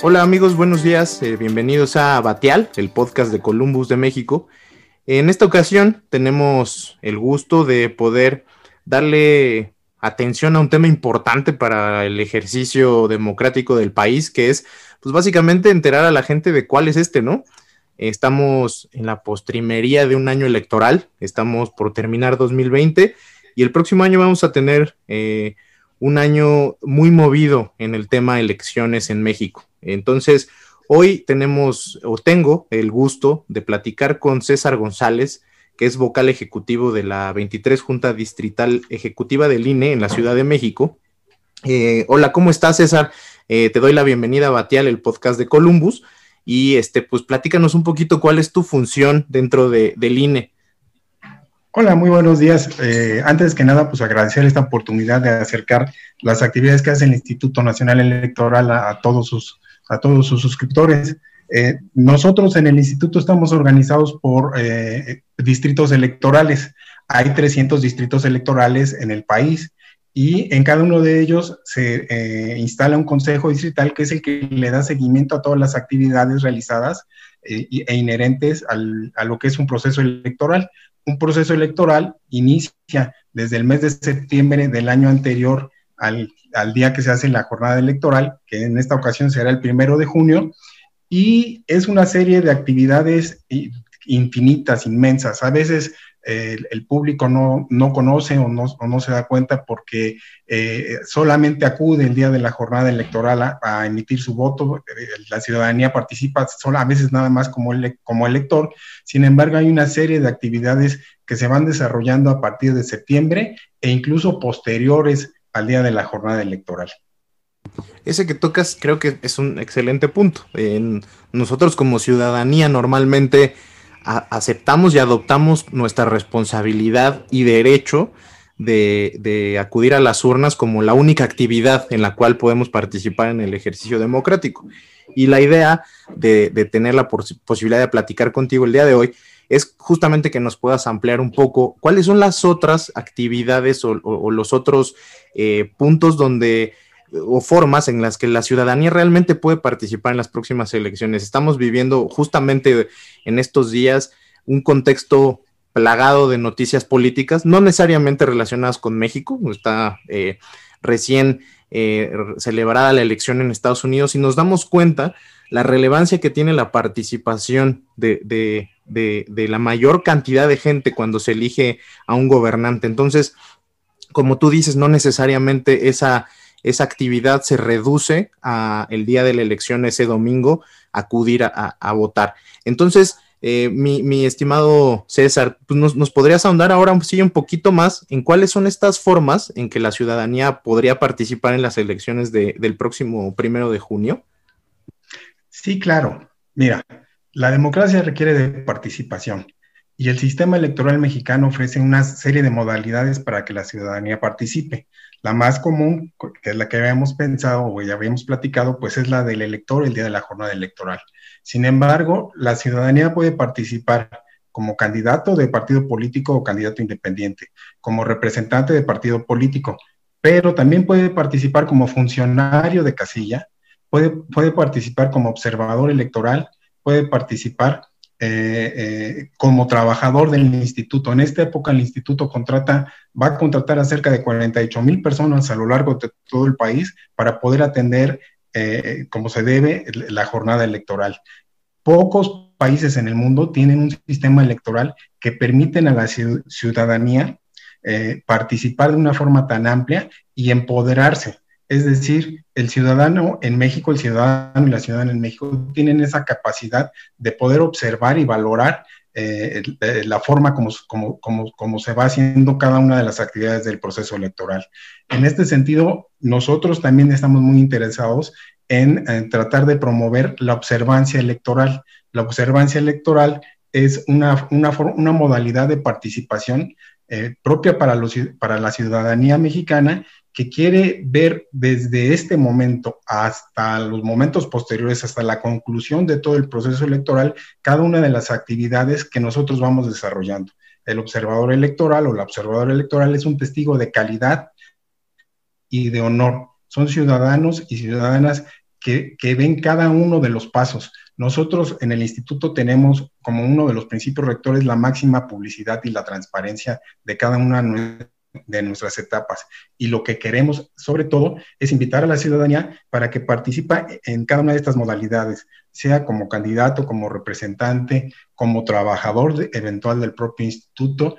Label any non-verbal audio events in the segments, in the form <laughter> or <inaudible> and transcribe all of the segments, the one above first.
Hola amigos, buenos días, eh, bienvenidos a Batial, el podcast de Columbus de México. En esta ocasión tenemos el gusto de poder darle atención a un tema importante para el ejercicio democrático del país, que es pues básicamente enterar a la gente de cuál es este, ¿no? Estamos en la postrimería de un año electoral, estamos por terminar 2020 y el próximo año vamos a tener eh, un año muy movido en el tema elecciones en México. Entonces, hoy tenemos o tengo el gusto de platicar con César González, que es vocal ejecutivo de la 23 Junta Distrital Ejecutiva del INE en la Ciudad de México. Eh, hola, ¿cómo estás, César? Eh, te doy la bienvenida a Batial, el podcast de Columbus. Y este, pues platícanos un poquito cuál es tu función dentro de, del INE. Hola, muy buenos días. Eh, antes que nada, pues agradecer esta oportunidad de acercar las actividades que hace el Instituto Nacional Electoral a todos sus a todos sus suscriptores. Eh, nosotros en el instituto estamos organizados por eh, distritos electorales. Hay 300 distritos electorales en el país y en cada uno de ellos se instala un consejo distrital que es el que le da seguimiento a todas las actividades realizadas e inherentes a lo que es un proceso electoral. Un proceso electoral inicia desde el mes de septiembre del año anterior al al día que se hace la jornada electoral, que en esta ocasión será el primero de junio, y es una serie de actividades infinitas, inmensas. A veces el público no, no conoce o no, no, se da cuenta porque eh, solamente acude el día de la jornada electoral a, emitir su voto. Eh, la ciudadanía participa a veces nada más como, como elector. Sin embargo, hay una serie de actividades que se van desarrollando a partir de septiembre e incluso posteriores al día de la jornada electoral. Ese que tocas creo que es un excelente punto. nosotros como ciudadanía normalmente aceptamos y adoptamos nuestra responsabilidad y derecho de, acudir a las urnas como la única actividad en la cual podemos participar en el ejercicio democrático. Y la idea de, tener la posibilidad de platicar contigo el día de hoy es justamente que nos puedas ampliar un poco cuáles son las otras actividades o, los otros eh, puntos donde o formas en las que la ciudadanía realmente puede participar en las próximas elecciones. Estamos viviendo justamente en estos días un contexto plagado de noticias políticas, no necesariamente relacionadas con México, está eh, recién eh, celebrada la elección en Estados Unidos y nos damos cuenta la relevancia que tiene la participación de, de, la mayor cantidad de gente cuando se elige a un gobernante. Entonces, como tú dices, no necesariamente esa, esa actividad se reduce a el día de la elección, ese domingo, acudir a, votar. Entonces, eh, mi, estimado César, pues nos, podrías ahondar ahora sí, un poquito más en cuáles son estas formas en que la ciudadanía podría participar en las elecciones del próximo primero de junio. Sí, claro. Mira, la democracia requiere de participación y el sistema electoral mexicano ofrece una serie de modalidades para que la ciudadanía participe. La más común, que es la que habíamos pensado o ya habíamos platicado, pues es la del elector el día de la jornada electoral. Sin embargo, la ciudadanía puede participar como candidato de partido político o candidato independiente, como representante de partido político, pero también puede participar como funcionario de casilla, puede, puede participar como observador electoral puede participar eh, eh, como trabajador del instituto. En esta época el instituto contrata, va a contratar a cerca de 48 mil personas a lo largo de todo el país para poder atender eh, como se debe la jornada electoral. Pocos países en el mundo tienen un sistema electoral que permiten a la ciudadanía participar de una forma tan amplia y empoderarse es decir, el ciudadano en México, el ciudadano y la ciudadana en México tienen esa capacidad de poder observar y valorar eh, eh, la forma como, como, se va haciendo cada una de las actividades del proceso electoral. En este sentido, nosotros también estamos muy interesados en, tratar de promover la observancia electoral. La observancia electoral es una, una, modalidad de participación eh, propia para, los, para la ciudadanía mexicana que quiere ver desde este momento hasta los momentos posteriores, hasta la conclusión de todo el proceso electoral, cada una de las actividades que nosotros vamos desarrollando. El observador electoral o la observadora electoral es un testigo de calidad y de honor. Son ciudadanos y ciudadanas que, que ven cada uno de los pasos. Nosotros en el instituto tenemos como uno de los principios rectores la máxima publicidad y la transparencia de cada una de nuestras etapas. Y lo que queremos, sobre todo, es invitar a la ciudadanía para que participe en cada una de estas modalidades, sea como candidato, como representante, como trabajador eventual del propio instituto,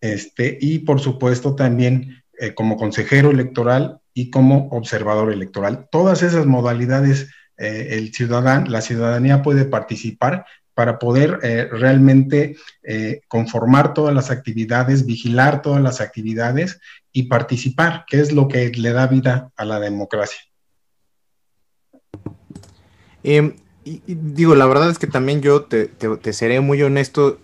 este, y por supuesto también eh, como consejero electoral y como observador electoral. Todas esas modalidades, eh, el ciudadano, la ciudadanía puede participar para poder eh, realmente conformar todas las actividades, vigilar todas las actividades y participar, que es lo que le da vida a la democracia. Em, y, digo, la verdad es que también yo te, te, seré muy honesto,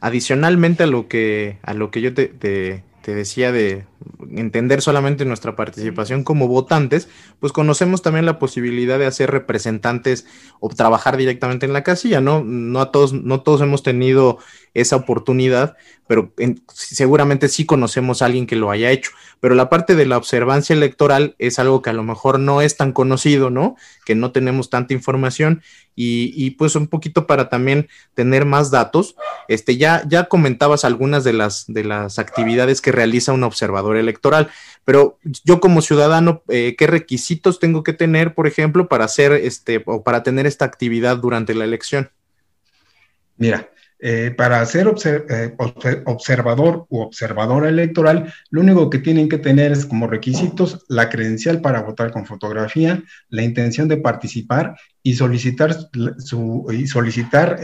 adicionalmente a lo que, a lo que yo te, te, decía de entender solamente nuestra participación como votantes, pues conocemos también la posibilidad de hacer representantes o trabajar directamente en la casilla, ¿no? No a todos, no todos hemos tenido esa oportunidad, pero seguramente sí conocemos a alguien que lo haya hecho. Pero la parte de la observancia electoral es algo que a lo mejor no es tan conocido, ¿no? Que no tenemos tanta información y, pues un poquito para también tener más datos. Este, ya, ya comentabas algunas de las, de las actividades que realiza un observador electoral, pero yo como ciudadano, eh, ¿qué requisitos tengo que tener, por ejemplo, para hacer este o para tener esta actividad durante la elección? Mira, eh, para ser eh, observador u observadora electoral, lo único que tienen que tener es como requisitos la credencial para votar con fotografía, la intención de participar y solicitar, su, y solicitar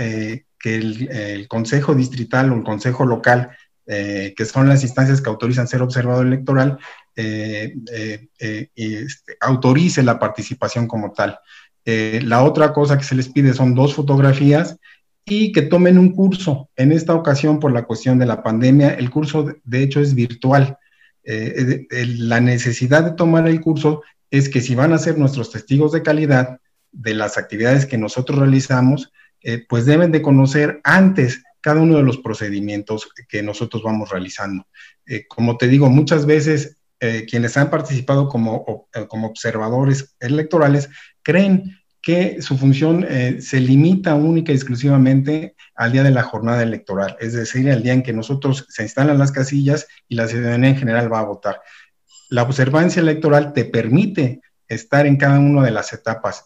que el, Consejo Distrital o el Consejo Local, que son las instancias que autorizan ser observador electoral, este, autorice la participación como tal. la otra cosa que se les pide son dos fotografías y que tomen un curso. En esta ocasión, por la cuestión de la pandemia, el curso de hecho es virtual. Eh, la necesidad de tomar el curso es que si van a ser nuestros testigos de calidad de las actividades que nosotros realizamos, eh, pues deben de conocer antes cada uno de los procedimientos que nosotros vamos realizando. Eh, como te digo, muchas veces quienes han participado como, como observadores electorales creen que su función eh, se limita única y exclusivamente al día de la jornada electoral, es decir, al día en que nosotros se instalan las casillas y la ciudadanía en general va a votar. La observancia electoral te permite estar en cada una de las etapas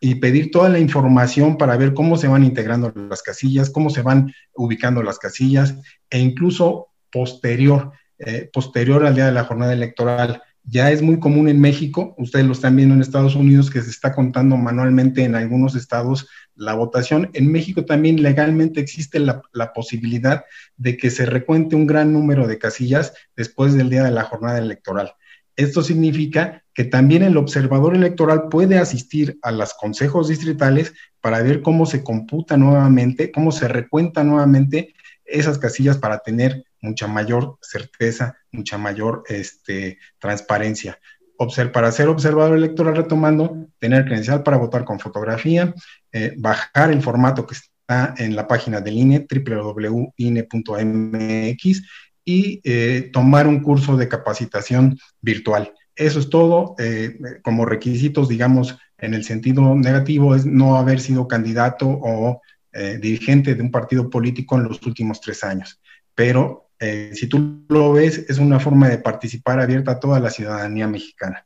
y, pedir toda la información para ver cómo se van integrando las casillas, cómo se van ubicando las casillas e incluso posterior, eh, posterior al día de la jornada electoral ya es muy común en México, ustedes lo están viendo en Estados Unidos, que se está contando manualmente en algunos estados la votación. En México también legalmente existe la, posibilidad de que se recuente un gran número de casillas después del día de la jornada electoral. Esto significa que también el observador electoral puede asistir a los consejos distritales para ver cómo se computa nuevamente, cómo se recuenta nuevamente esas casillas para tener mucha mayor certeza, mucha mayor este, transparencia. para ser observador electoral, retomando, tener credencial para votar con fotografía, eh, bajar el formato que está en la página del INE, www.ine.mx, y eh, tomar un curso de capacitación virtual. Eso es todo. Eh, como requisitos, digamos, en el sentido negativo, es no haber sido candidato o dirigente de un partido político en los últimos tres años. Pero eh, si tú lo ves, es una forma de participar abierta a toda la ciudadanía mexicana.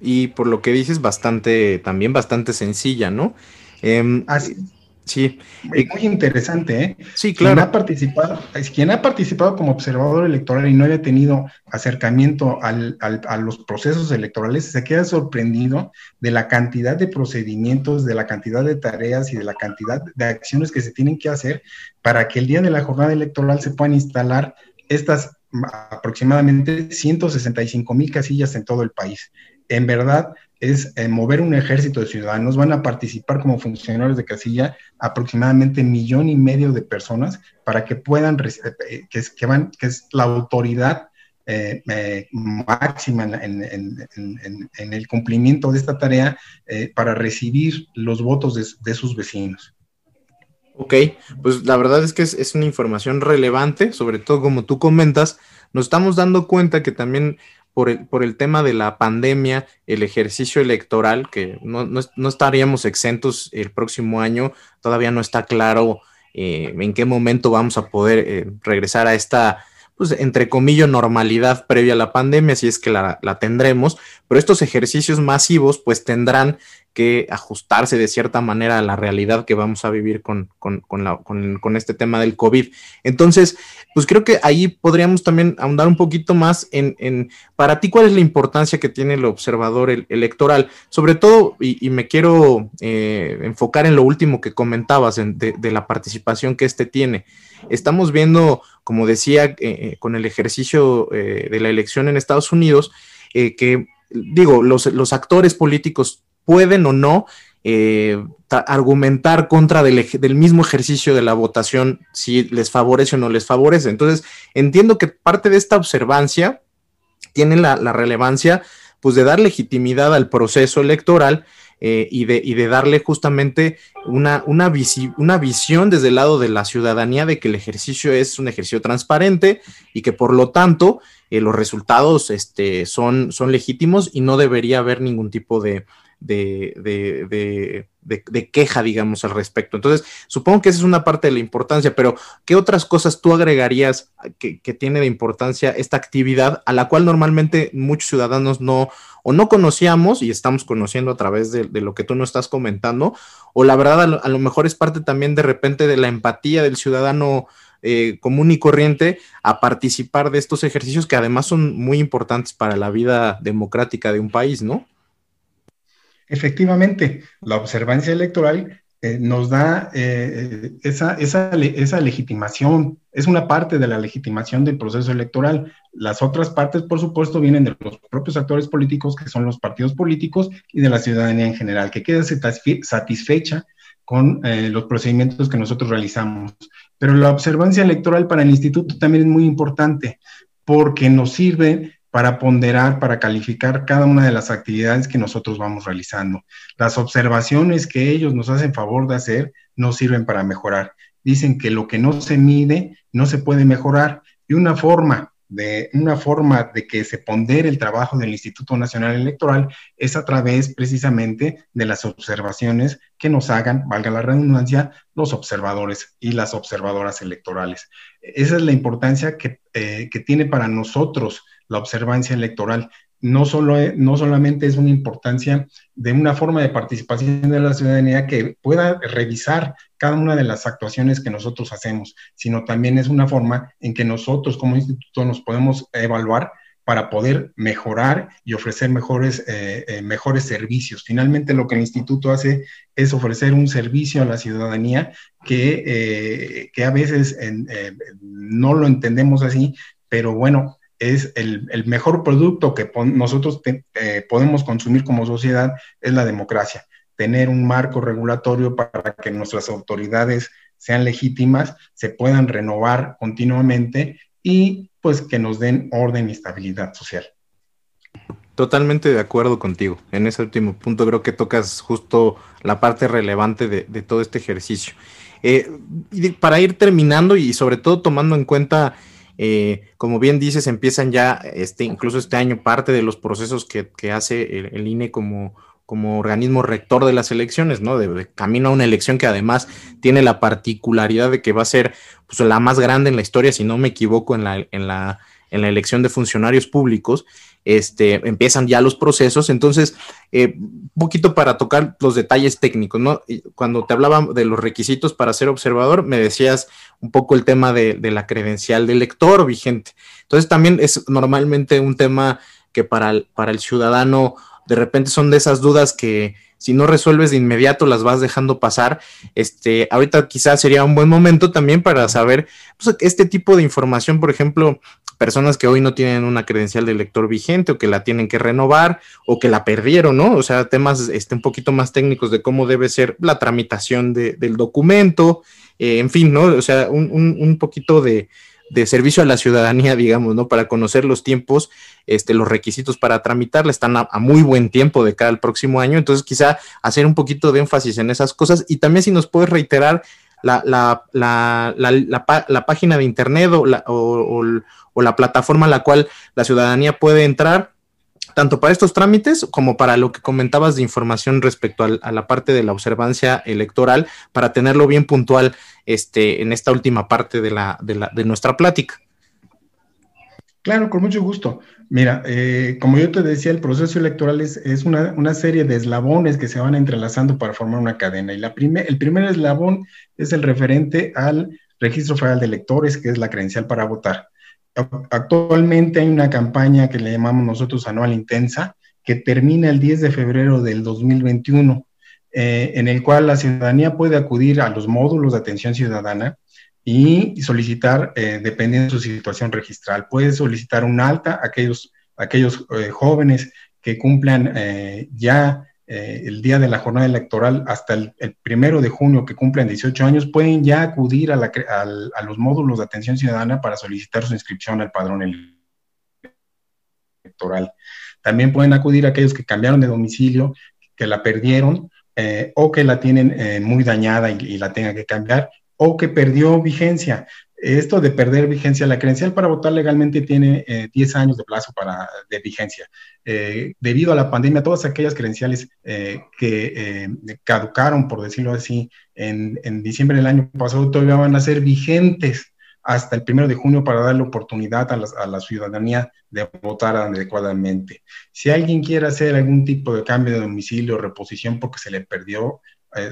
Y por lo que dices, bastante, también bastante sencilla, ¿no? Em, Así, Sí. Es muy interesante, ¿eh? Sí, claro. Quien ha, participado, quien ha participado como observador electoral y no haya tenido acercamiento a los procesos electorales, se queda sorprendido de la cantidad de procedimientos, de la cantidad de tareas y de la cantidad de acciones que se tienen que hacer para que el día de la jornada electoral se puedan instalar estas aproximadamente 165 mil casillas en todo el país. En verdad, es eh, mover un ejército de ciudadanos, van a participar como funcionarios de casilla aproximadamente millón y medio de personas para que puedan, eh, que, es, que, van, que es la autoridad eh, máxima en, el cumplimiento de esta tarea para recibir los votos de, sus vecinos. Ok, pues la verdad es que es, es, una información relevante, sobre todo como tú comentas, nos estamos dando cuenta que también por el, por el tema de la pandemia, el ejercicio electoral, que no, no, estaríamos exentos el próximo año, todavía no está claro eh, en qué momento vamos a poder eh, regresar a esta pues, entre comillas, normalidad previa a la pandemia, si es que la, tendremos, pero estos ejercicios masivos pues tendrán que ajustarse de cierta manera a la realidad que vamos a vivir con, con, este tema del COVID. Entonces, pues creo que ahí podríamos también ahondar un poquito más en, para ti, cuál es la importancia que tiene el observador electoral, sobre todo, y, me quiero eh, enfocar en lo último que comentabas de, la participación que este tiene. Estamos viendo, como decía, eh, eh, con el ejercicio de la elección en Estados Unidos, que, digo, los, actores políticos pueden o no argumentar contra del, mismo ejercicio de la votación, si les favorece o no les favorece. Entonces, entiendo que parte de esta observancia tiene la, relevancia pues de dar legitimidad al proceso electoral eh, y, de, y, de, darle justamente una, una, una, visión desde el lado de la ciudadanía de que el ejercicio es un ejercicio transparente y que por lo tanto eh, los resultados este, son, son legítimos y no debería haber ningún tipo de, de, de, queja, digamos, al respecto. Entonces, supongo que esa es una parte de la importancia, pero ¿qué otras cosas tú agregarías que, que, tiene de importancia esta actividad a la cual normalmente muchos ciudadanos no o no conocíamos y estamos conociendo a través de, lo que tú nos estás comentando, o la verdad a lo, mejor es parte también de repente de la empatía del ciudadano eh, común y corriente a participar de estos ejercicios que además son muy importantes para la vida democrática de un país, ¿no? Efectivamente, la observancia electoral eh, nos da eh, esa, esa, esa, legitimación, es una parte de la legitimación del proceso electoral. Las otras partes, por supuesto, vienen de los propios actores políticos, que son los partidos políticos, y de la ciudadanía en general, que queda satisfecha con eh, los procedimientos que nosotros realizamos. Pero la observancia electoral para el instituto también es muy importante, porque nos sirve para ponderar, para calificar cada una de las actividades que nosotros vamos realizando. Las observaciones que ellos nos hacen favor de hacer nos sirven para mejorar. Dicen que lo que no se mide no se puede mejorar y una forma de una forma de que se pondere el trabajo del Instituto Nacional Electoral es a través precisamente de las observaciones que nos hagan, valga la redundancia, los observadores y las observadoras electorales. Esa es la importancia que, eh, que tiene para nosotros la observancia electoral. No, solo, no solamente es una importancia de una forma de participación de la ciudadanía que pueda revisar cada una de las actuaciones que nosotros hacemos, sino también es una forma en que nosotros como instituto nos podemos evaluar para poder mejorar y ofrecer mejores, eh, eh, mejores servicios. Finalmente, lo que el instituto hace es ofrecer un servicio a la ciudadanía que, eh, que a veces no lo entendemos así, pero bueno, es el, mejor producto que nosotros eh, podemos consumir como sociedad es la democracia. Tener un marco regulatorio para que nuestras autoridades sean legítimas, se puedan renovar continuamente y pues que nos den orden y estabilidad social. Totalmente de acuerdo contigo. En ese último punto creo que tocas justo la parte relevante de, todo este ejercicio. Eh, para ir terminando y sobre todo tomando en cuenta eh, como bien dices, empiezan ya, este, incluso este año, parte de los procesos que, hace el, INE como, como organismo rector de las elecciones, ¿no? De, camino a una elección que además tiene la particularidad de que va a ser pues, la más grande en la historia, si no me equivoco, en la, en la, en la elección de funcionarios públicos este, empiezan ya los procesos. Entonces, eh, un poquito para tocar los detalles técnicos, ¿no? Cuando te hablaba de los requisitos para ser observador, me decías un poco el tema de, la credencial del lector vigente. Entonces, también es normalmente un tema que para el, para el ciudadano de repente son de esas dudas que si no resuelves de inmediato las vas dejando pasar. Este, ahorita quizás sería un buen momento también para saber pues, este tipo de información, por ejemplo, personas que hoy no tienen una credencial de lector vigente o que la tienen que renovar o que la perdieron, ¿no? O sea, temas este, un poquito más técnicos de cómo debe ser la tramitación del documento, eh, en fin, ¿no? O sea, un, poquito de, servicio a la ciudadanía, <laughs> digamos, ¿no? Para conocer los tiempos, este, los requisitos para tramitarla. Están a, a, muy buen tiempo de cara al próximo año, entonces quizá hacer un poquito de énfasis en esas cosas. Y también si nos puedes reiterar la, la, la, la página de internet o, o, o la plataforma a la cual la ciudadanía puede entrar tanto para estos trámites como para lo que comentabas de información respecto a, la parte de la observancia electoral, para tenerlo bien puntual este, en esta última parte de, la, de, nuestra plática. Claro, con mucho gusto. Mira, eh, como yo te decía, el proceso electoral es, una, serie de eslabones que se van entrelazando para formar una cadena. Y la el primer eslabón es el referente al registro federal de electores, que es la credencial para votar. Actualmente hay una campaña que le llamamos nosotros Anual Intensa, que termina el 10 de febrero del 2021, eh, en el cual la ciudadanía puede acudir a los módulos de atención ciudadana y solicitar, eh, dependiendo de su situación registral, puede solicitar un alta a aquellos, aquellos eh, jóvenes que cumplan ya eh, el día de la jornada electoral hasta el, primero de junio que cumplen 18 años, pueden ya acudir a, los módulos de atención ciudadana para solicitar su inscripción al padrón electoral. También pueden acudir aquellos que cambiaron de domicilio, que la perdieron eh, o que la tienen eh, muy dañada y, y, la tengan que cambiar o que perdió vigencia esto de perder vigencia, la credencial para votar legalmente tiene 10 eh, años de plazo para, de vigencia. Eh, debido a la pandemia, todas aquellas credenciales eh, que caducaron, por decirlo así, en, diciembre del año pasado, todavía van a ser vigentes hasta el primero de junio para darle oportunidad a la, ciudadanía de votar adecuadamente. Si alguien quiere hacer algún tipo de cambio de domicilio o reposición porque se le perdió,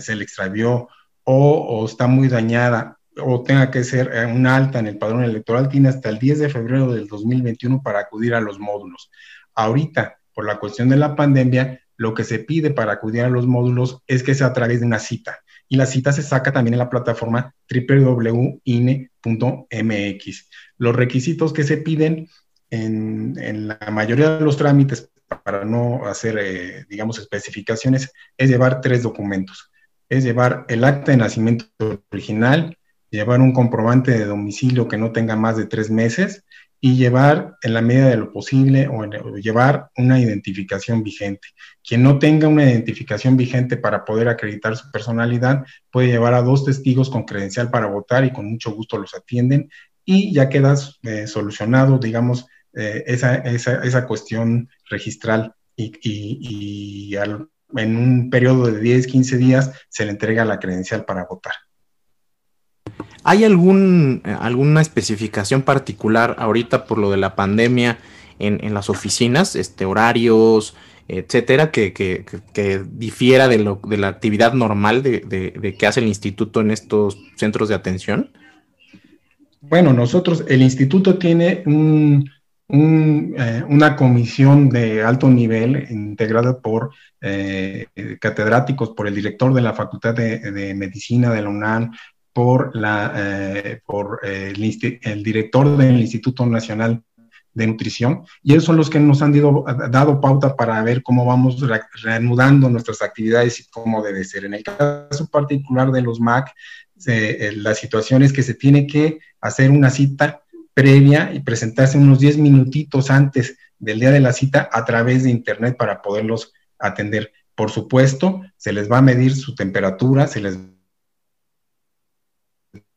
se le extravió o está muy dañada o tenga que ser eh, un alta en el padrón electoral, tiene hasta el 10 de febrero del 2021 para acudir a los módulos. Ahorita, por la cuestión de la pandemia, lo que se pide para acudir a los módulos es que sea a través de una cita. Y la cita se saca también en la plataforma www.ine.mx. Los requisitos que se piden en, la mayoría de los trámites, para no hacer, eh, digamos, especificaciones, es llevar tres documentos. Es llevar el acta de nacimiento original, llevar un comprobante de domicilio que no tenga más de tres meses y llevar en la medida de lo posible o, llevar una identificación vigente. Quien no tenga una identificación vigente para poder acreditar su personalidad puede llevar a dos testigos con credencial para votar y con mucho gusto los atienden y ya quedas eh, solucionado, digamos, eh, esa, esa, esa, cuestión registral y, y, y en un periodo de 10, 15 días se le entrega la credencial para votar. ¿Hay algún, eh, alguna especificación particular ahorita por lo de la pandemia en, las oficinas, este, horarios, etcétera, que, difiera de, lo, de, la actividad normal de, que hace el instituto en estos centros de atención? Bueno, nosotros, el instituto tiene un, eh, una comisión de alto nivel integrada por eh, catedráticos, por el director de la Facultad de, de, Medicina de la UNAM, por, la, eh, por eh, el, director del Instituto Nacional de Nutrición, y ellos son los que nos han dado pauta para ver cómo vamos reanudando nuestras actividades y cómo debe ser. En el caso particular de los MAC, eh, la situación es que se tiene que hacer una cita previa y presentarse unos 10 minutitos antes del día de la cita a través de Internet para poderlos atender. Por supuesto, se les va a medir su temperatura, se les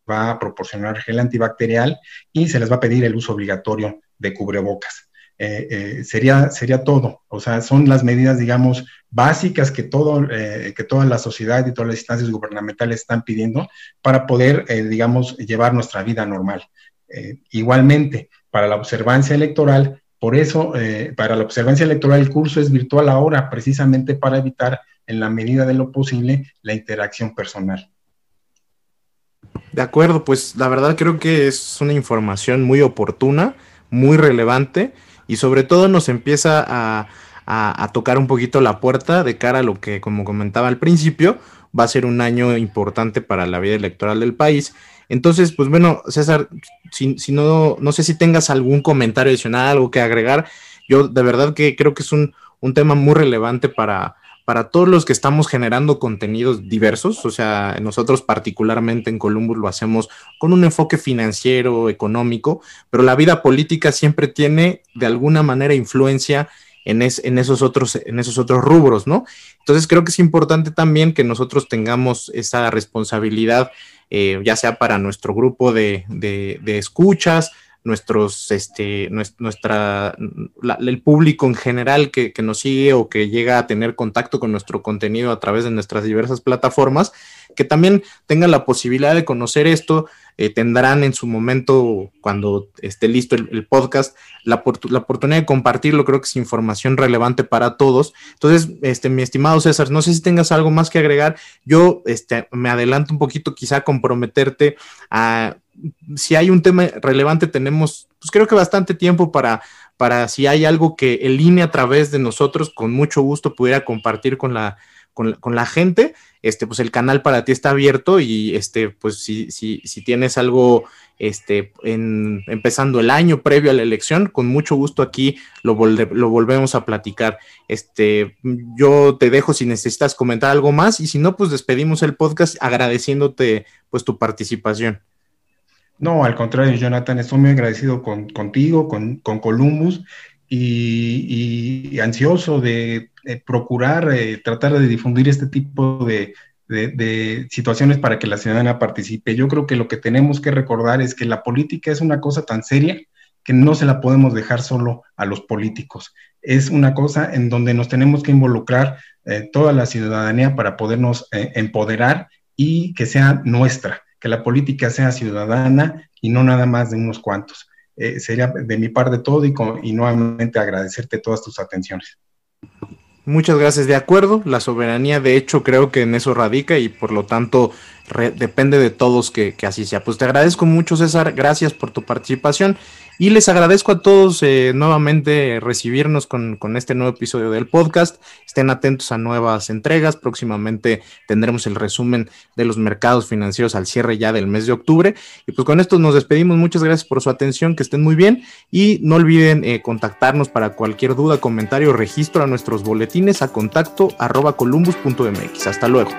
va a proporcionar gel antibacterial y se les va a pedir el uso obligatorio de cubrebocas. Eh, eh, sería, sería todo. O sea, son las medidas, digamos, básicas que, todo, eh, que toda la sociedad y todas las instancias gubernamentales están pidiendo para poder, digamos, llevar nuestra vida normal. igualmente, para la observancia electoral, por eso, para la observancia electoral, el curso es virtual ahora, precisamente para evitar, en la medida de lo posible, la interacción personal. De acuerdo, pues la verdad creo que es una información muy oportuna, muy relevante y sobre todo nos empieza a, tocar un poquito la puerta de cara a lo que, como comentaba al principio, va a ser un año importante para la vida electoral del país. Entonces, pues bueno, César, si, no, no sé si tengas algún comentario adicional, algo que agregar. Yo de verdad que creo que es un, un tema muy relevante para, para todos los que estamos generando contenidos diversos, o sea, nosotros particularmente en Columbus lo hacemos con un enfoque financiero, económico, pero la vida política siempre tiene de alguna manera influencia en, esos otros, rubros, ¿no? Entonces creo que es importante también que nosotros tengamos esa responsabilidad eh, ya sea para nuestro grupo de escuchas, nuestros, este, nuestra, el público en general que, nos sigue o que llega a tener contacto con nuestro contenido a través de nuestras diversas plataformas, que también tengan la posibilidad de conocer esto, eh, tendrán en su momento, cuando esté listo el, podcast, la, la, oportunidad de compartirlo, creo que es información relevante para todos. Entonces, este, mi estimado César, no sé si tengas algo más que agregar, yo este, me adelanto un poquito quizá comprometerte a si hay un tema relevante, tenemos, pues creo que bastante tiempo para, para si hay algo que el INE a través de nosotros, con mucho gusto pudiera compartir con la, con, la gente, este, pues el canal para ti está abierto y este, pues si, si, si tienes algo este, en, empezando el año previo a la elección, con mucho gusto aquí lo, lo volvemos a platicar. Este, yo te dejo si necesitas comentar algo más y si no, pues despedimos el podcast agradeciéndote pues tu participación. No, al contrario, Jonathan, estoy muy agradecido con, contigo, con, Columbus y, ansioso de, procurar, eh, tratar de difundir este tipo de, situaciones para que la ciudadanía participe. Yo creo que lo que tenemos que recordar es que la política es una cosa tan seria que no se la podemos dejar solo a los políticos. Es una cosa en donde nos tenemos que involucrar eh, toda la ciudadanía para podernos eh, empoderar y que sea nuestra que la política sea ciudadana y no nada más de unos cuantos. Eh, sería de mi parte todo y, y nuevamente agradecerte todas tus atenciones. Muchas gracias, de acuerdo. La soberanía, de hecho, creo que en eso radica y por lo tanto depende de todos que, que, así sea. Pues te agradezco mucho, César. Gracias por tu participación y les agradezco a todos eh, nuevamente recibirnos con, este nuevo episodio del podcast. Estén atentos a nuevas entregas. Próximamente tendremos el resumen de los mercados financieros al cierre ya del mes de octubre. Y pues con esto nos despedimos. Muchas gracias por su atención. Que estén muy bien. Y no olviden eh, contactarnos para cualquier duda, comentario registro a nuestros boletines a contacto arroba columbus.mx. Hasta luego.